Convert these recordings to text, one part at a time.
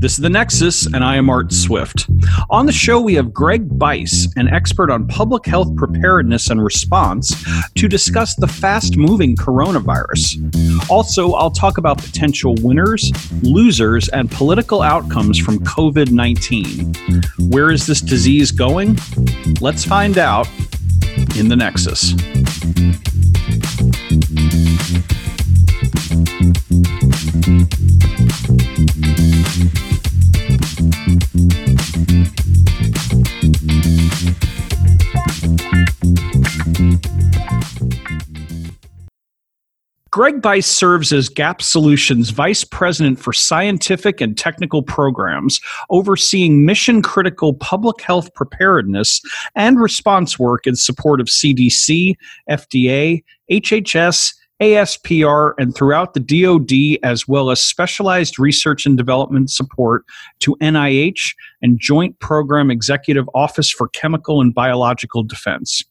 This is The Nexus, and I am Art Swift. On the show, we have Greg Bice, an expert on public health preparedness and response, to discuss the fast moving coronavirus. Also, I'll talk about potential winners, losers, and political outcomes from COVID 19. Where is this disease going? Let's find out in The Nexus. Greg Bice serves as GAP Solutions Vice President for Scientific and Technical Programs, overseeing mission critical public health preparedness and response work in support of CDC, FDA, HHS, ASPR, and throughout the DoD, as well as specialized research and development support to NIH and Joint Program Executive Office for Chemical and Biological Defense.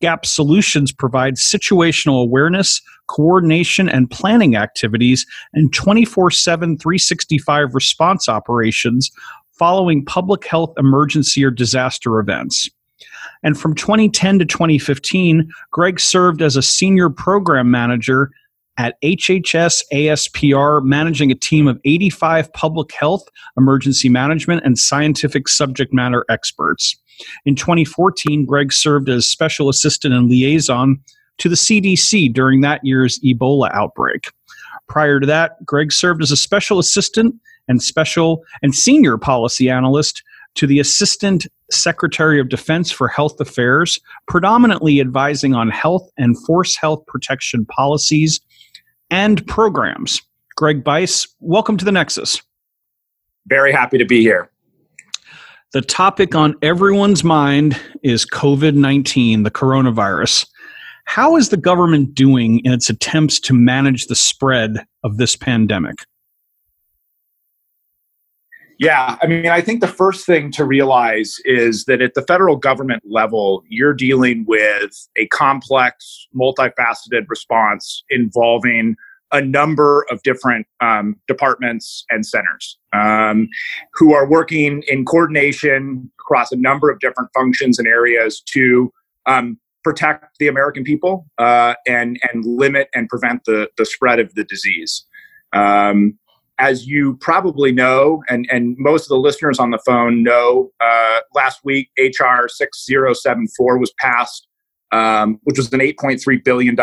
GAP Solutions provides situational awareness, coordination, and planning activities and 24 7, 365 response operations following public health emergency or disaster events. And from 2010 to 2015, Greg served as a senior program manager at HHS ASPR, managing a team of 85 public health, emergency management, and scientific subject matter experts. In 2014, Greg served as special assistant and liaison to the CDC during that year's Ebola outbreak. Prior to that, Greg served as a special assistant and special and senior policy analyst to the Assistant Secretary of Defense for Health Affairs, predominantly advising on health and force health protection policies and programs. Greg Bice, welcome to the Nexus. Very happy to be here. The topic on everyone's mind is COVID 19, the coronavirus. How is the government doing in its attempts to manage the spread of this pandemic? Yeah, I mean, I think the first thing to realize is that at the federal government level, you're dealing with a complex, multifaceted response involving a number of different um, departments and centers um, who are working in coordination across a number of different functions and areas to um, protect the American people uh, and and limit and prevent the the spread of the disease. Um, as you probably know, and, and most of the listeners on the phone know, uh, last week HR 6074 was passed, um, which was an $8.3 billion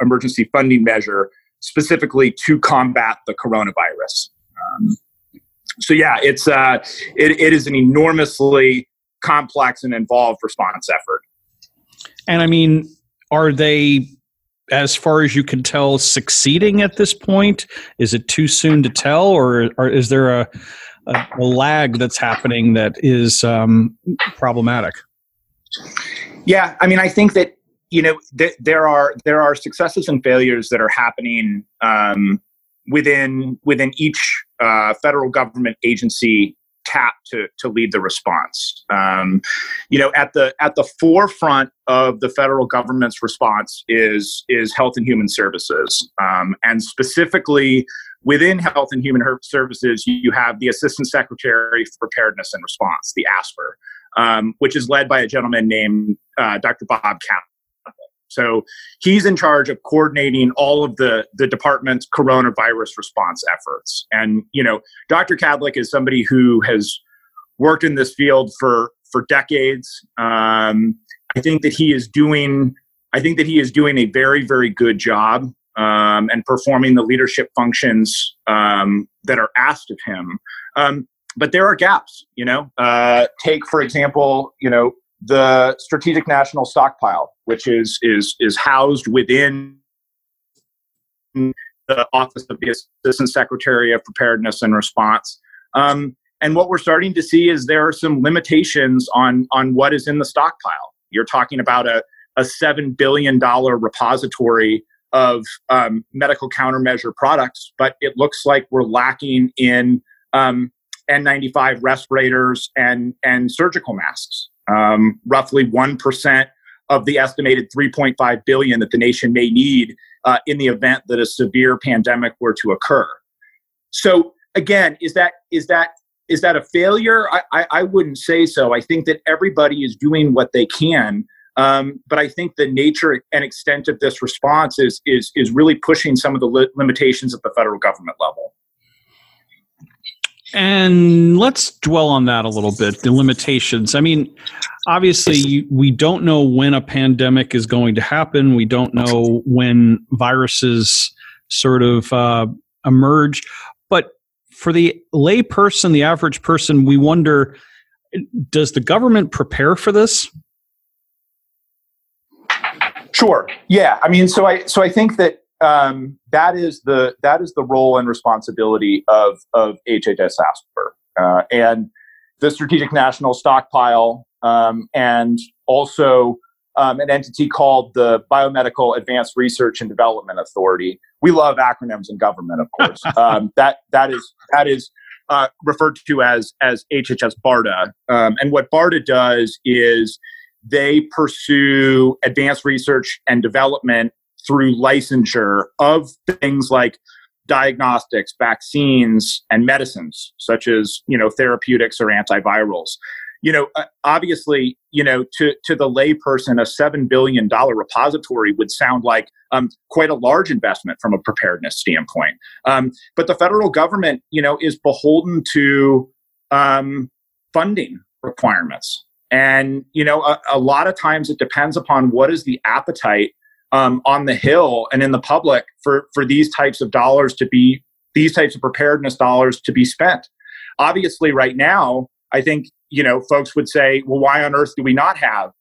emergency funding measure specifically to combat the coronavirus. Um, so yeah, it's uh, it, it is an enormously complex and involved response effort. And I mean, are they, as far as you can tell, succeeding at this point? Is it too soon to tell, or, or is there a, a, a lag that's happening that is um, problematic? Yeah, I mean, I think that you know th- there are there are successes and failures that are happening um, within within each uh, federal government agency tap to to lead the response. Um, you know, at the at the forefront of the federal government's response is is Health and Human Services, um, and specifically within Health and Human Services, you have the Assistant Secretary for Preparedness and Response, the ASPR, um, which is led by a gentleman named uh, Dr. Bob Kadlec. So he's in charge of coordinating all of the the department's coronavirus response efforts. And you know, Dr. Kadlec is somebody who has worked in this field for for decades. Um, I think that he is doing. I think that he is doing a very very good job um, and performing the leadership functions um, that are asked of him. Um, but there are gaps. You know, uh, take for example, you know, the strategic national stockpile, which is is is housed within the office of the assistant secretary of preparedness and response. Um, and what we're starting to see is there are some limitations on on what is in the stockpile. You're talking about a a seven billion dollar repository of um, medical countermeasure products, but it looks like we're lacking in um, N95 respirators and and surgical masks um, roughly 1% of the estimated 3.5 billion that the nation may need uh, in the event that a severe pandemic were to occur. So again, is that is that is that a failure? I, I, I wouldn't say so. I think that everybody is doing what they can. Um, but I think the nature and extent of this response is is is really pushing some of the li- limitations at the federal government level. And let's dwell on that a little bit the limitations. I mean, obviously, we don't know when a pandemic is going to happen. We don't know when viruses sort of uh, emerge. But for the layperson, the average person, we wonder does the government prepare for this? Sure. Yeah. I mean, so I so I think that um, that is the that is the role and responsibility of of HHS ASPR uh, and the Strategic National Stockpile, um, and also um, an entity called the Biomedical Advanced Research and Development Authority. We love acronyms in government, of course. um, that that is that is uh, referred to as as HHS BARDA, um, and what BARDA does is they pursue advanced research and development through licensure of things like diagnostics, vaccines, and medicines, such as you know therapeutics or antivirals. You know, uh, obviously, you know, to to the layperson, a seven billion dollar repository would sound like um, quite a large investment from a preparedness standpoint. Um, but the federal government, you know, is beholden to um, funding requirements, and you know, a, a lot of times it depends upon what is the appetite um, on the hill and in the public for for these types of dollars to be these types of preparedness dollars to be spent. Obviously, right now, I think you know folks would say, well, why on earth do we not have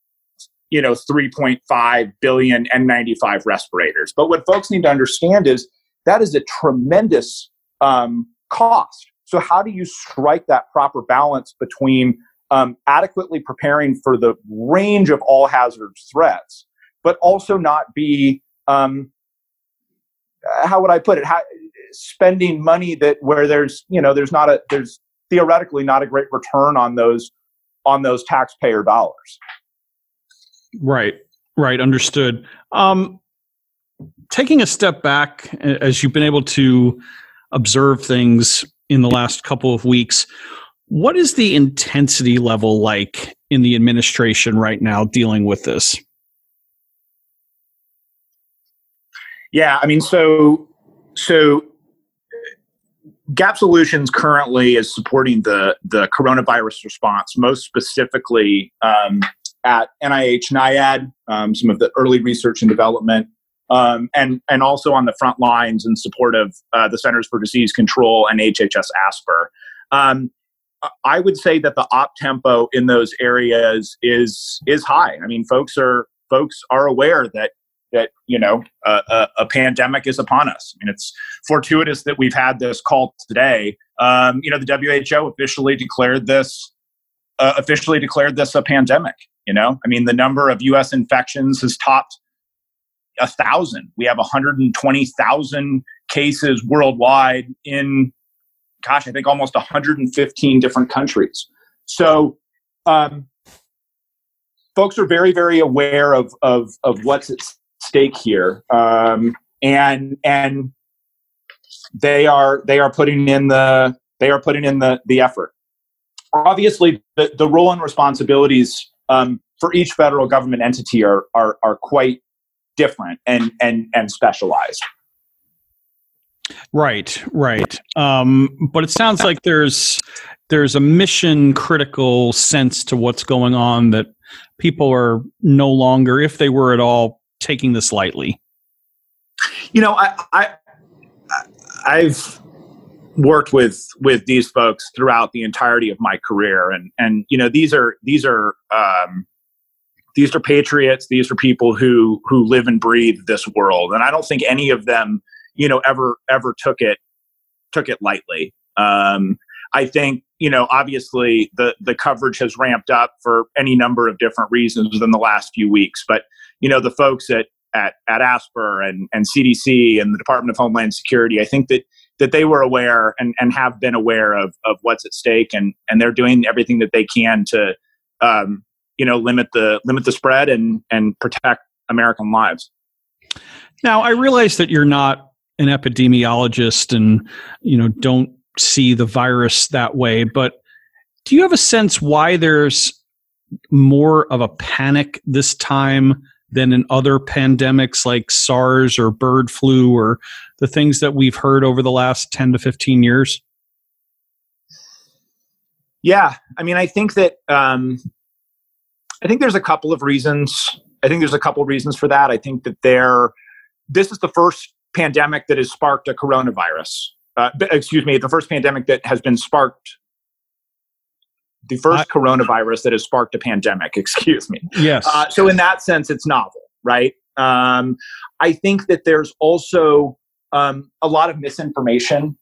you know 3.5 billion N95 respirators? But what folks need to understand is that is a tremendous um, cost. So how do you strike that proper balance between um, adequately preparing for the range of all hazards threats but also not be um, how would I put it? How, spending money that where there's you know there's not a there's theoretically not a great return on those on those taxpayer dollars. Right, right, understood. Um, taking a step back, as you've been able to observe things in the last couple of weeks, what is the intensity level like in the administration right now dealing with this? Yeah, I mean, so so Gap Solutions currently is supporting the the coronavirus response, most specifically um, at NIH NIAID, um, some of the early research and development, um, and and also on the front lines in support of uh, the Centers for Disease Control and HHS ASPR. Um, I would say that the op tempo in those areas is is high. I mean, folks are folks are aware that that you know a, a, pandemic is upon us. I mean, it's fortuitous that we've had this call today. Um, you know, the WHO officially declared this uh, officially declared this a pandemic. You know, I mean, the number of U.S. infections has topped a thousand. We have 120,000 cases worldwide in, gosh, I think almost 115 different countries. So. Um, folks are very, very aware of of of what's at stake here, um, and and they are they are putting in the they are putting in the the effort. Obviously, the, the role and responsibilities um, for each federal government entity are are, are quite different and and and specialized. Right, right. Um, but it sounds like there's there's a mission critical sense to what's going on that people are no longer, if they were at all, taking this lightly? You know, I, I I've worked with with these folks throughout the entirety of my career, and and you know these are these are um, these are patriots. These are people who who live and breathe this world, and I don't think any of them you know ever ever took it took it lightly. Um, I think you know obviously the the coverage has ramped up for any number of different reasons within the last few weeks, but you know the folks at at, at ASPR and, and CDC and the Department of Homeland Security, I think that that they were aware and, and have been aware of, of what's at stake and, and they're doing everything that they can to um, you know limit the limit the spread and and protect American lives. Now I realize that you're not an epidemiologist and you know don't see the virus that way, but do you have a sense why there's more of a panic this time than in other pandemics like SARS or bird flu or the things that we've heard over the last 10 to 15 years? Yeah, I mean, I think that um, I think there's a couple of reasons. I think there's a couple of reasons for that. I think that there, this is the first pandemic that has sparked a coronavirus. Uh, excuse me, the first pandemic that has been sparked. The first I, coronavirus that has sparked a pandemic. Excuse me. Yes. Uh, so in that sense, it's novel, right? Um, I think that there's also um, a lot of misinformation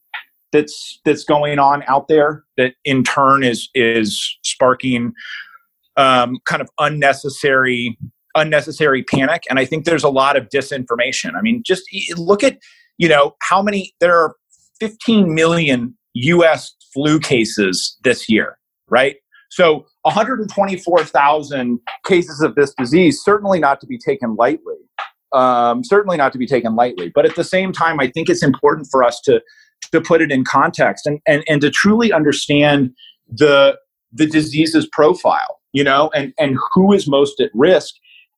that's that's going on out there that in turn is is sparking um, kind of unnecessary unnecessary panic and i think there's a lot of disinformation i mean just look at you know how many there are 15 million us flu cases this year right? So 124000 cases of this disease certainly not to be taken lightly um, certainly not to be taken lightly. But at the same time i think it's important for us to to put it in context and, and, and to truly understand the the disease's profile, you know, and, and who is most at risk.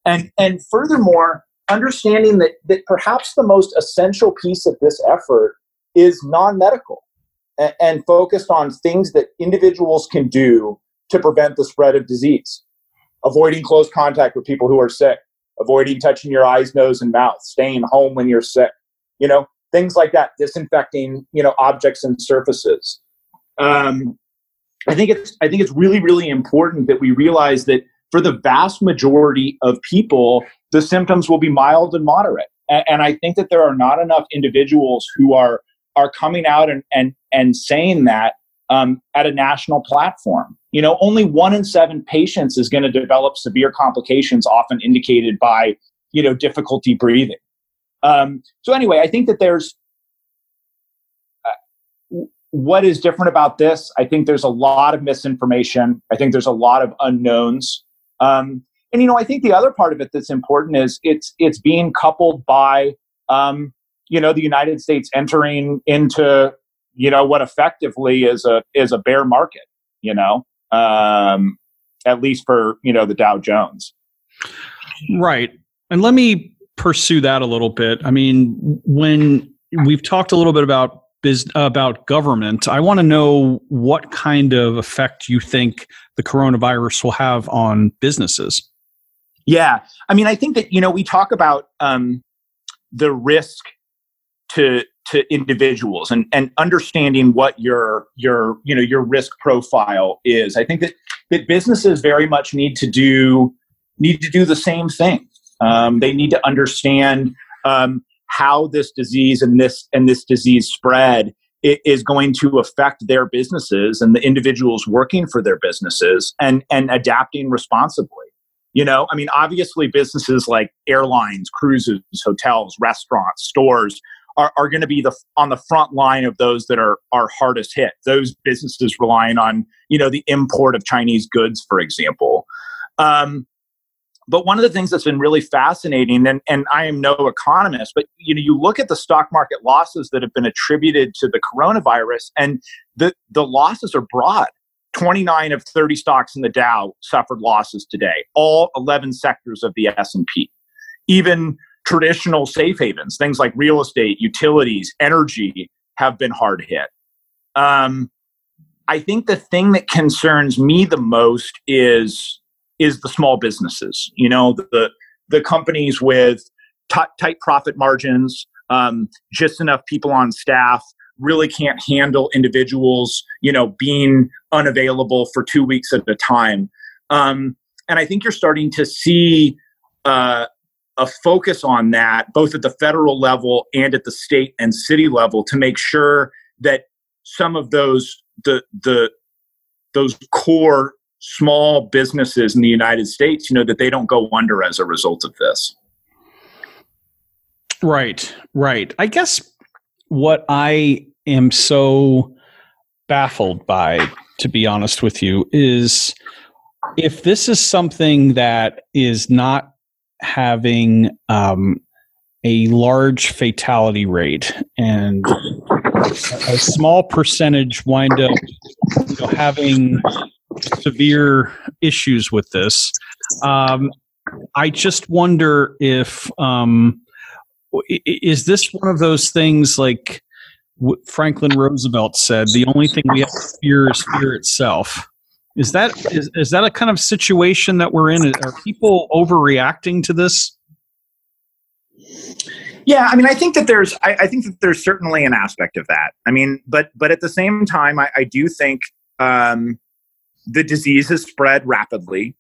And and furthermore, understanding that that perhaps the most essential piece of this effort is non-medical and, focused on things that individuals can do to prevent the spread of disease. Avoiding close contact with people who are sick, avoiding touching your eyes, nose, and mouth, staying home when you're sick. You know, things like that, disinfecting, you know, objects and surfaces. Um, I think it's I think it's really really important that we realize that for the vast majority of people, the symptoms will be mild and moderate. And, and I think that there are not enough individuals who are are coming out and and and saying that um, at a national platform. You know, only one in seven patients is going to develop severe complications, often indicated by you know difficulty breathing. Um, so anyway, I think that there's uh, what is different about this. I think there's a lot of misinformation. I think there's a lot of unknowns. Um, and you know, I think the other part of it that's important is it's it's being coupled by um, you know the United States entering into you know what effectively is a is a bear market. You know, um, at least for you know the Dow Jones. Right. And let me pursue that a little bit. I mean, when we've talked a little bit about biz, about government, I want to know what kind of effect you think the coronavirus will have on businesses. Yeah, I mean, I think that you know we talk about um, the risk to to individuals and and understanding what your your you know your risk profile is. I think that that businesses very much need to do need to do the same thing. Um, they need to understand um, how this disease and this and this disease spread is going to affect their businesses and the individuals working for their businesses and and adapting responsibly. You know, I mean, obviously, businesses like airlines, cruises, hotels, restaurants, stores are, are going to be the on the front line of those that are are hardest hit. Those businesses relying on you know the import of Chinese goods, for example. Um, but one of the things that's been really fascinating, and, and I am no economist, but you know, you look at the stock market losses that have been attributed to the coronavirus, and the, the losses are broad. 29 of 30 stocks in the Dow suffered losses today. All 11 sectors of the S&P. Even traditional safe havens, things like real estate, utilities, energy, have been hard hit. Um, I think the thing that concerns me the most is is the small businesses. You know, the the companies with t- tight profit margins, um, just enough people on staff, really can't handle individuals, you know, being unavailable for two weeks at a time. Um, and I think you're starting to see uh, a focus on that, both at the federal level and at the state and city level, to make sure that some of those the the those core small businesses in the United States, you know, that they don't go under as a result of this. Right, right. I guess what I am so baffled by, to be honest with you, is if this is something that is not having um, a large fatality rate and a small percentage wind up you know, having severe issues with this. Um, I just wonder if um, is this one of those things like Franklin Roosevelt said, "The only thing we have to fear is fear itself." Is that is, is that a kind of situation that we're in? Are people overreacting to this? Yeah, I mean, I think that there's, I, I, think that there's certainly an aspect of that. I mean, but but at the same time, I, I do think um, the disease has spread rapidly.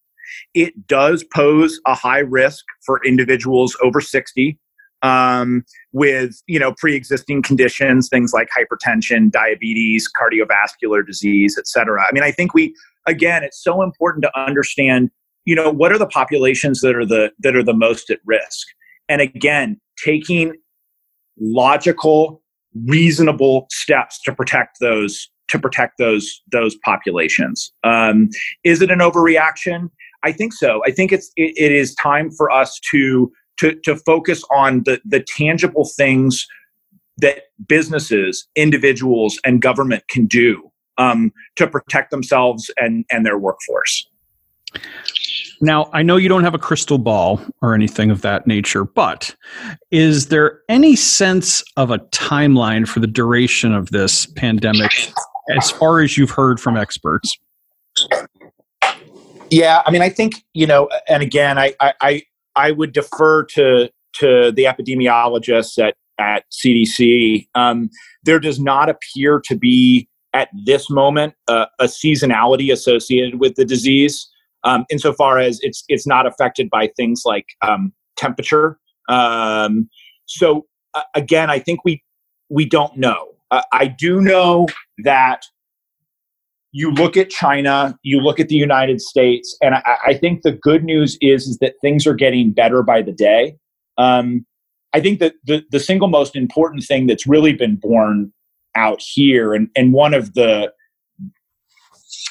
It does pose a high risk for individuals over 60 um, with you know pre-existing conditions, things like hypertension, diabetes, cardiovascular disease, et cetera. I mean, I think we again, it's so important to understand, you know, what are the populations that are the that are the most at risk, and again, taking logical, reasonable steps to protect those to protect those those populations. Um, is it an overreaction? I think so. I think it's it, it is time for us to to to focus on the the tangible things that businesses, individuals, and government can do um, to protect themselves and and their workforce. Now, I know you don't have a crystal ball or anything of that nature, but is there any sense of a timeline for the duration of this pandemic as far as you've heard from experts? Yeah, I mean, I think you know, and again, I I I would defer to to the epidemiologists at at CDC. Um, there does not appear to be at this moment uh, a seasonality associated with the disease, um, insofar as it's it's not affected by things like um, temperature. Um, so uh, again, I think we we don't know. Uh, I do know that you look at China, you look at the United States, and I, I think the good news is, is that things are getting better by the day. Um, I think that the, the single most important thing that's really been borne out here, and, and one of the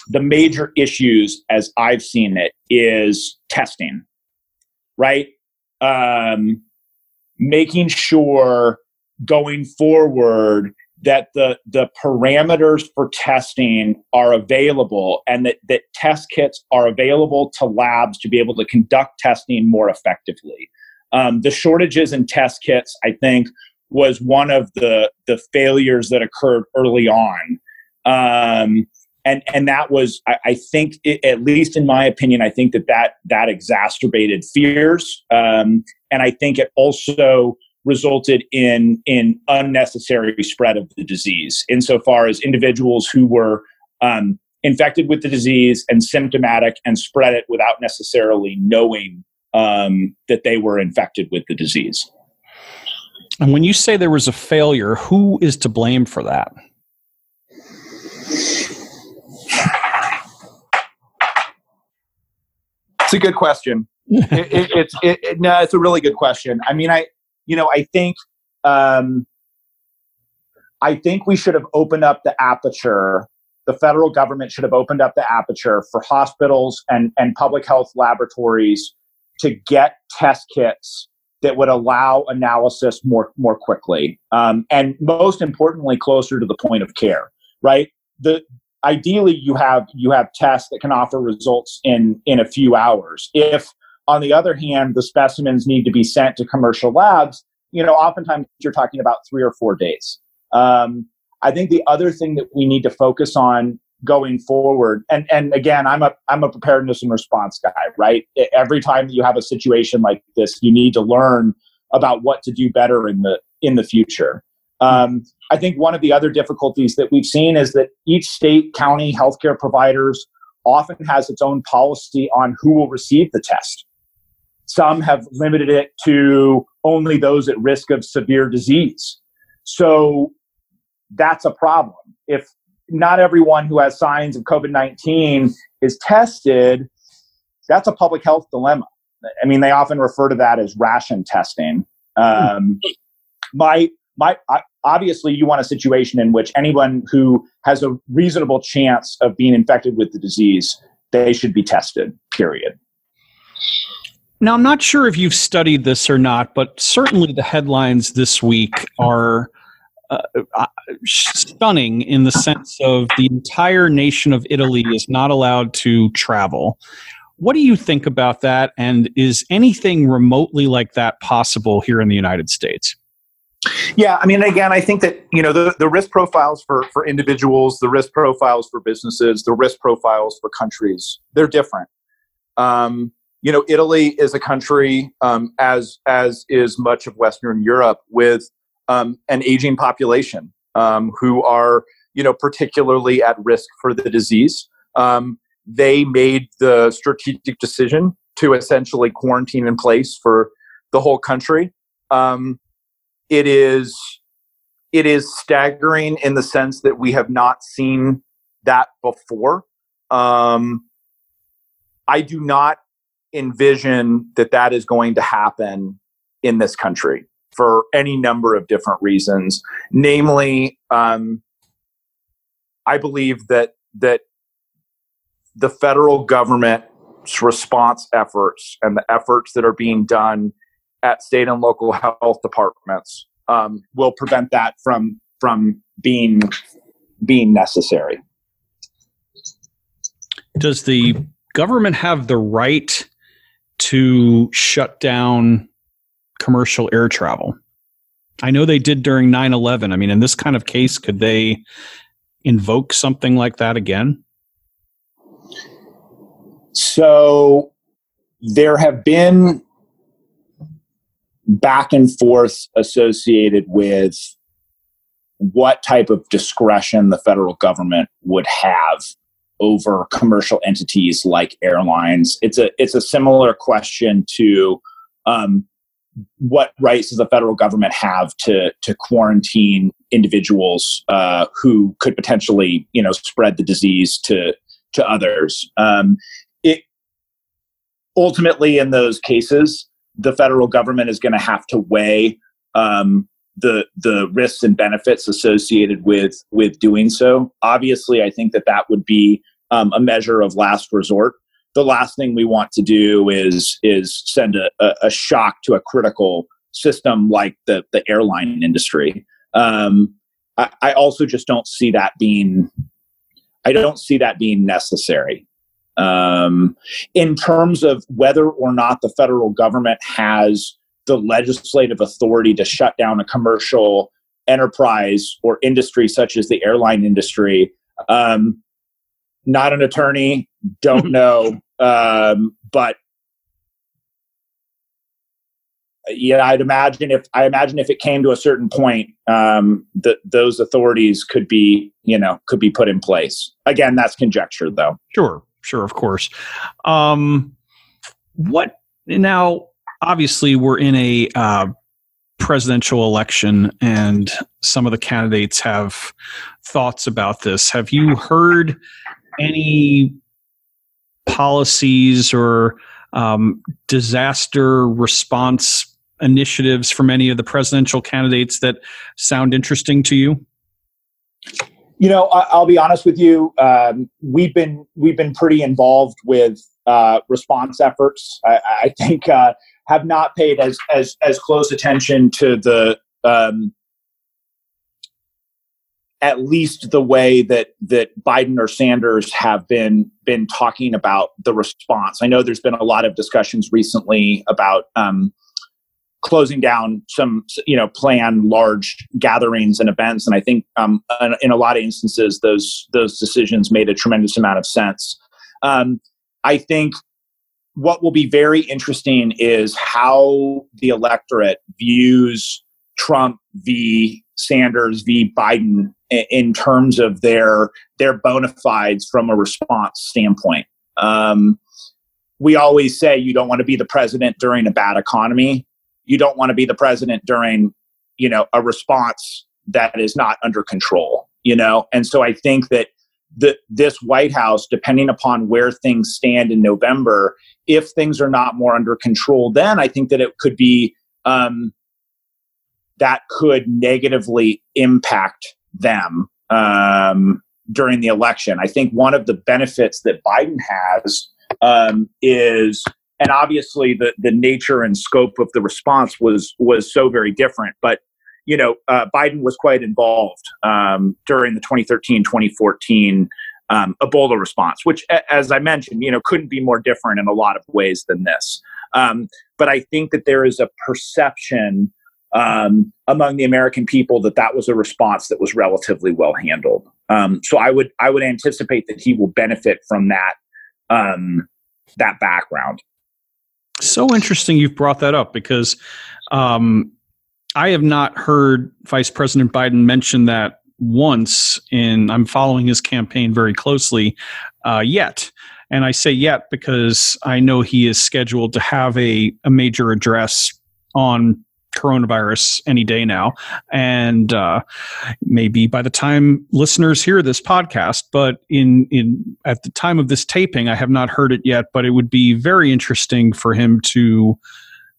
the major issues as I've seen it is testing, right? Um, making sure going forward that the the parameters for testing are available and that, that test kits are available to labs to be able to conduct testing more effectively. Um, the shortages in test kits, I think, was one of the the failures that occurred early on. Um, and and that was, I, I think, it, at least in my opinion, I think that that that exacerbated fears, um, and I think it also resulted in in unnecessary spread of the disease insofar as individuals who were um, infected with the disease and symptomatic and spread it without necessarily knowing um, that they were infected with the disease. And when you say there was a failure, who is to blame for that? It's a good question. it, it, it's it, no, it's a really good question. I mean, I you know, I think um, I think we should have opened up the aperture. The federal government should have opened up the aperture for hospitals and, and public health laboratories to get test kits that would allow analysis more more quickly, um, and most importantly, closer to the point of care. Right. The ideally you have you have tests that can offer results in in a few hours. If on the other hand, the specimens need to be sent to commercial labs. You know, oftentimes you're talking about three or four days. Um, I think the other thing that we need to focus on going forward, and and again, I'm a I'm a preparedness and response guy, right? Every time you have a situation like this, you need to learn about what to do better in the in the future. Um, I think one of the other difficulties that we've seen is that each state, county, healthcare providers often has its own policy on who will receive the test. Some have limited it to only those at risk of severe disease. So that's a problem. If not everyone who has signs of COVID 19 is tested, that's a public health dilemma. I mean, they often refer to that as ration testing. Um, my, my, obviously, you want a situation in which anyone who has a reasonable chance of being infected with the disease, they should be tested, period. Now, I'm not sure if you've studied this or not, but certainly the headlines this week are uh, uh, stunning in the sense of the entire nation of Italy is not allowed to travel. What do you think about that? And is anything remotely like that possible here in the United States? Yeah, I mean, again, I think that you know the, the risk profiles for for individuals, the risk profiles for businesses, the risk profiles for countries, they're different. Um, you know, Italy is a country, um, as as is much of Western Europe, with um, an aging population um, who are you know particularly at risk for the disease. Um, they made the strategic decision to essentially quarantine in place for the whole country. Um, it is it is staggering in the sense that we have not seen that before. Um, I do not envision that that is going to happen in this country for any number of different reasons. Namely, um, I believe that that the federal government's response efforts and the efforts that are being done at state and local health departments um, will prevent that from from being being necessary. Does the government have the right to shut down commercial air travel? I know they did during 9 11. I mean, in this kind of case, could they invoke something like that again? So there have been back and forth associated with what type of discretion the federal government would have over commercial entities like airlines. It's a it's a similar question to um, what rights does the federal government have to to quarantine individuals uh, who could potentially you know spread the disease to to others. Um, it ultimately in those cases the federal government is going to have to weigh um, the the risks and benefits associated with with doing so. Obviously, I think that that would be um, a measure of last resort. The last thing we want to do is is send a, a, shock to a critical system like the the airline industry. Um, I, I also just don't see that being. I don't see that being necessary. Um, in terms of whether or not the federal government has the legislative authority to shut down a commercial enterprise or industry such as the airline industry, um, not an attorney, don't know, um, but yeah, I'd imagine if I imagine if it came to a certain point, um, that those authorities could be, you know, could be put in place. Again, that's conjecture, though. Sure, sure, of course. Um, what now? Obviously, we're in a uh, presidential election, and some of the candidates have thoughts about this. Have you heard any policies or um, disaster response initiatives from any of the presidential candidates that sound interesting to you? You know, I'll be honest with you. Um, we've been we've been pretty involved with uh, response efforts. I, I think uh, have not paid as as as close attention to the um, at least the way that that Biden or Sanders have been been talking about the response. I know there's been a lot of discussions recently about um, closing down some you know planned large gatherings and events and i think um, in a lot of instances those those decisions made a tremendous amount of sense um, i think what will be very interesting is how the electorate views trump v sanders v biden in terms of their their bona fides from a response standpoint. Um, we always say you don't want to be the president during a bad economy. You don't want to be the president during you know a response that is not under control you know? And so i think that the, this white house depending upon where things stand in november if things are not more under control then i think that it could be um, that could negatively impact them um, during the election i think one of the benefits that biden has um, is and obviously the the nature and scope of the response was was so very different. But you know, uh, Biden was quite involved um, during the 2013 2014 um, Ebola response, which, as I mentioned, you know, couldn't be more different in a lot of ways than this. Um, but I think that there is a perception um, among the American people that that was a response that was relatively well handled. Um, so I would I would anticipate that he will benefit from that um, that background. So interesting you've brought that up because um, I have not heard Vice President Biden mention that once and I'm following his campaign very closely uh, yet. And I say yet because I know he is scheduled to have a, a major address on coronavirus any day now. And uh, maybe by the time listeners hear this podcast, but in, in at the time of this taping, I have not heard it yet, but it would be very interesting for him to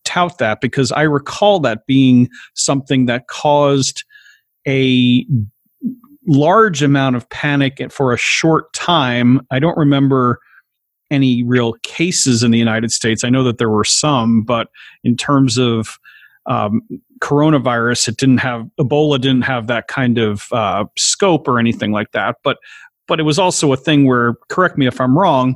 tout that because I recall that being something that caused a large amount of panic for a short time. I don't remember any real cases in the United States. I know that there were some, but in terms of um, coronavirus, it didn't have Ebola didn't have that kind of uh, scope or anything like that. But but it was also a thing where, correct me if I'm wrong,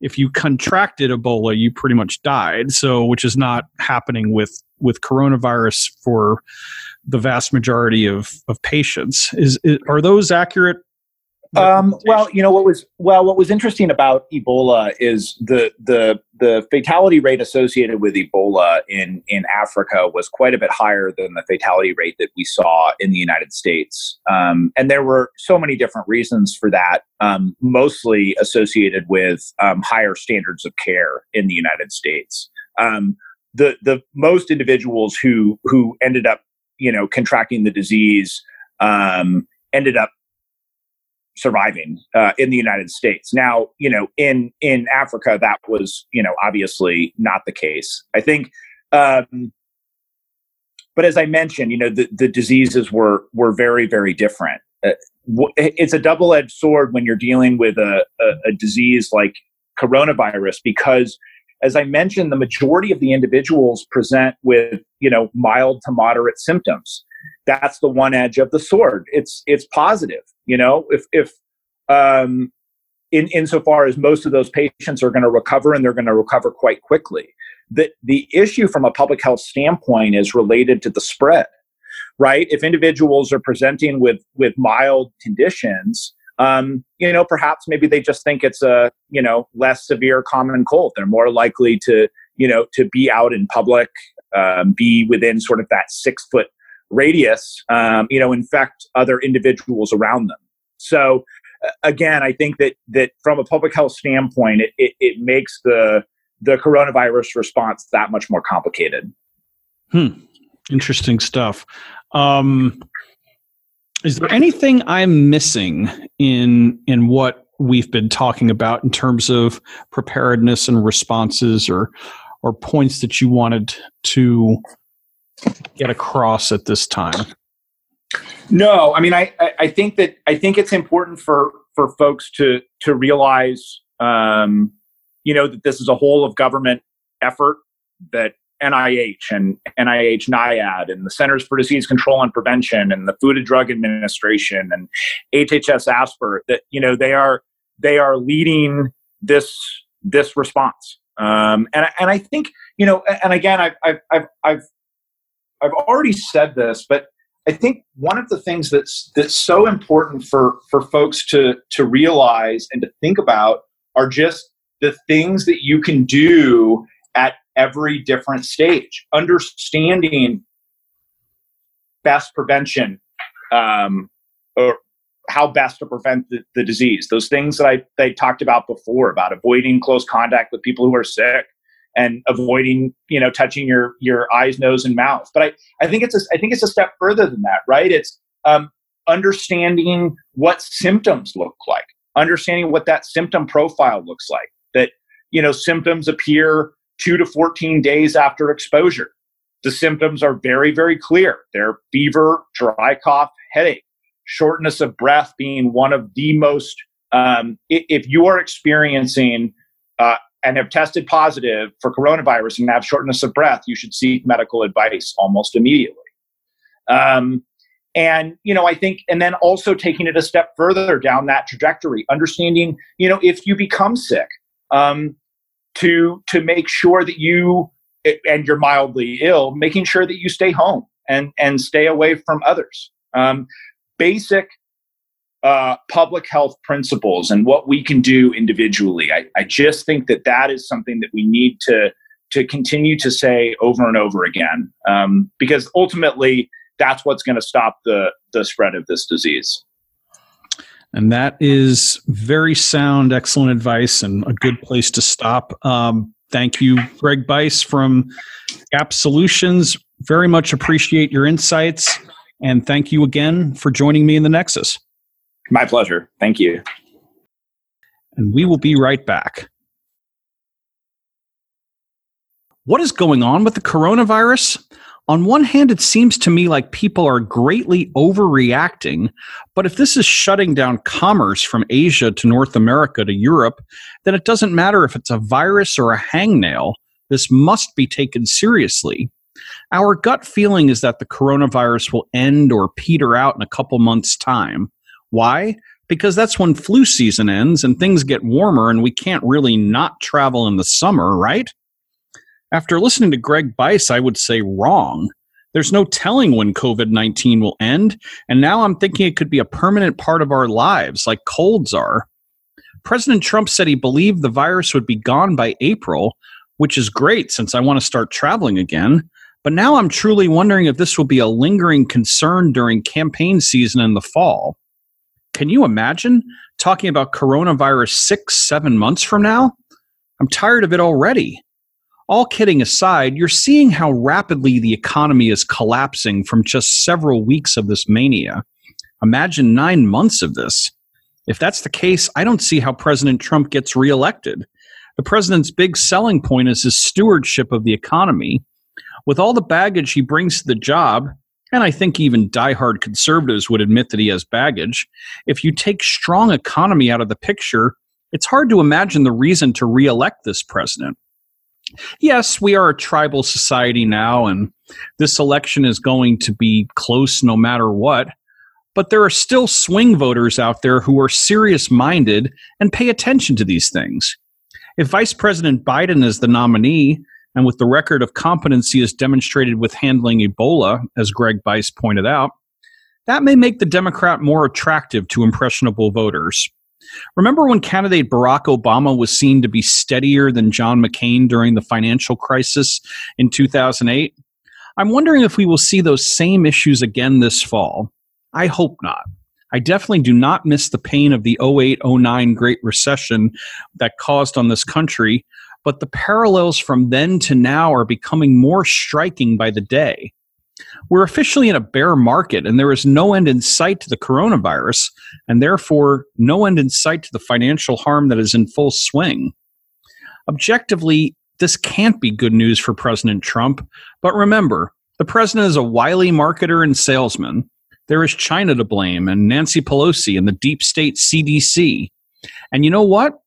if you contracted Ebola, you pretty much died. So, which is not happening with with coronavirus for the vast majority of of patients. Is, is are those accurate? Um, well, you know what was well what was interesting about Ebola is the the the fatality rate associated with Ebola in in Africa was quite a bit higher than the fatality rate that we saw in the United States, um, and there were so many different reasons for that. Um, mostly associated with um, higher standards of care in the United States. Um, the the most individuals who who ended up you know, contracting the disease, um, ended up surviving uh, in the United States. Now, you know, in in Africa, that was you know obviously not the case. I think, um, but as I mentioned, you know, the the diseases were were very very different. Uh, it's a double edged sword when you're dealing with a, a, a disease like coronavirus because as I mentioned, the majority of the individuals present with, you know, mild to moderate symptoms. That's the one edge of the sword. It's it's positive, you know. If if um, in insofar as most of those patients are going to recover and they're going to recover quite quickly. The the issue from a public health standpoint is related to the spread, right? If individuals are presenting with with mild conditions, um, you know, perhaps maybe they just think it's a, you know, less severe common cold. They're more likely to, you know, to be out in public, um, be within sort of that six foot radius, um, you know, infect other individuals around them. So again, I think that that from a public health standpoint, it, it, it makes the the coronavirus response that much more complicated. Hmm. Interesting stuff. Um, is there anything I'm missing in in what we've been talking about in terms of preparedness and responses or or points that you wanted to get across at this time? No, I mean I, I think that I think it's important for for folks to to realize um, you know that this is a whole of government effort that NIH and NIH NIAID and the Centers for Disease Control and Prevention and the Food and Drug Administration and HHS ASPR that you know they are they are leading this this response. Um, and and I think you know and again I've I've I've I've, I've already said this, but I think one of the things that's that's so important for for folks to to realize and to think about are just the things that you can do at every different stage, understanding best prevention um, or how best to prevent the, the, disease. Those things that I, they talked about before about avoiding close contact with people who are sick and avoiding, you know, touching your your eyes, nose, and mouth. But I, I think it's a, I think it's a step further than that, right? It's um, understanding what symptoms look like, understanding what that symptom profile looks like. That you know, symptoms appear two to 14 days after exposure. The symptoms are very, very clear. They're fever, dry cough, headache, shortness of breath being one of the most, um, if you are experiencing uh, and have tested positive for coronavirus and have shortness of breath, you should seek medical advice almost immediately. Um, and you know, I think, and then also taking it a step further down that trajectory, understanding, you know, if you become sick, um, to to make sure that you and you're mildly ill, making sure that you stay home and and stay away from others. Um, basic uh, public health principles and what we can do individually. I, I just think that that is something that we need to to continue to say over and over again, um, because ultimately that's what's going to stop the the spread of this disease. And that is very sound, excellent advice, and a good place to stop. Um, thank you, Greg Bice from GAP Solutions. Very much appreciate your insights. And thank you again for joining me in the Nexus. My pleasure. Thank you. And we will be right back. What is going on with the coronavirus? On one hand, it seems to me like people are greatly overreacting, but if this is shutting down commerce from Asia to North America to Europe, then it doesn't matter if it's a virus or a hangnail. This must be taken seriously. Our gut feeling is that the coronavirus will end or peter out in a couple months' time. Why? Because that's when flu season ends and things get warmer and we can't really not travel in the summer, right? After listening to Greg Bice, I would say wrong. There's no telling when COVID 19 will end, and now I'm thinking it could be a permanent part of our lives, like colds are. President Trump said he believed the virus would be gone by April, which is great since I want to start traveling again. But now I'm truly wondering if this will be a lingering concern during campaign season in the fall. Can you imagine talking about coronavirus six, seven months from now? I'm tired of it already. All kidding aside, you're seeing how rapidly the economy is collapsing from just several weeks of this mania. Imagine nine months of this. If that's the case, I don't see how President Trump gets reelected. The president's big selling point is his stewardship of the economy. With all the baggage he brings to the job, and I think even diehard conservatives would admit that he has baggage. If you take strong economy out of the picture, it's hard to imagine the reason to reelect this president. Yes, we are a tribal society now, and this election is going to be close no matter what. But there are still swing voters out there who are serious minded and pay attention to these things. If Vice President Biden is the nominee, and with the record of competency as demonstrated with handling Ebola, as Greg Bice pointed out, that may make the Democrat more attractive to impressionable voters. Remember when candidate Barack Obama was seen to be steadier than John McCain during the financial crisis in 2008? I'm wondering if we will see those same issues again this fall. I hope not. I definitely do not miss the pain of the 08 09 Great Recession that caused on this country, but the parallels from then to now are becoming more striking by the day. We're officially in a bear market, and there is no end in sight to the coronavirus, and therefore no end in sight to the financial harm that is in full swing. Objectively, this can't be good news for President Trump, but remember, the president is a wily marketer and salesman. There is China to blame, and Nancy Pelosi and the deep state CDC. And you know what?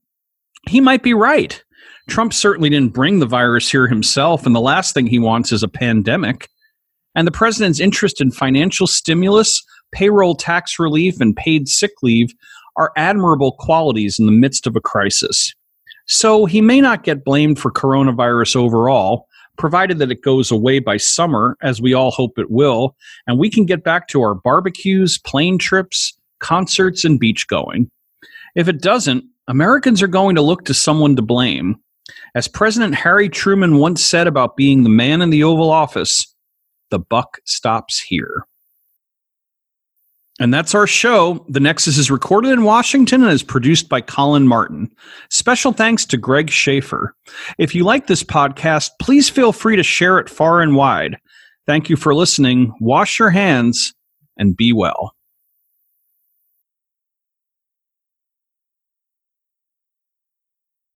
He might be right. Trump certainly didn't bring the virus here himself, and the last thing he wants is a pandemic. And the president's interest in financial stimulus, payroll tax relief, and paid sick leave are admirable qualities in the midst of a crisis. So he may not get blamed for coronavirus overall, provided that it goes away by summer, as we all hope it will, and we can get back to our barbecues, plane trips, concerts, and beach going. If it doesn't, Americans are going to look to someone to blame. As President Harry Truman once said about being the man in the Oval Office, the buck stops here. And that's our show. The Nexus is recorded in Washington and is produced by Colin Martin. Special thanks to Greg Schaefer. If you like this podcast, please feel free to share it far and wide. Thank you for listening. Wash your hands and be well.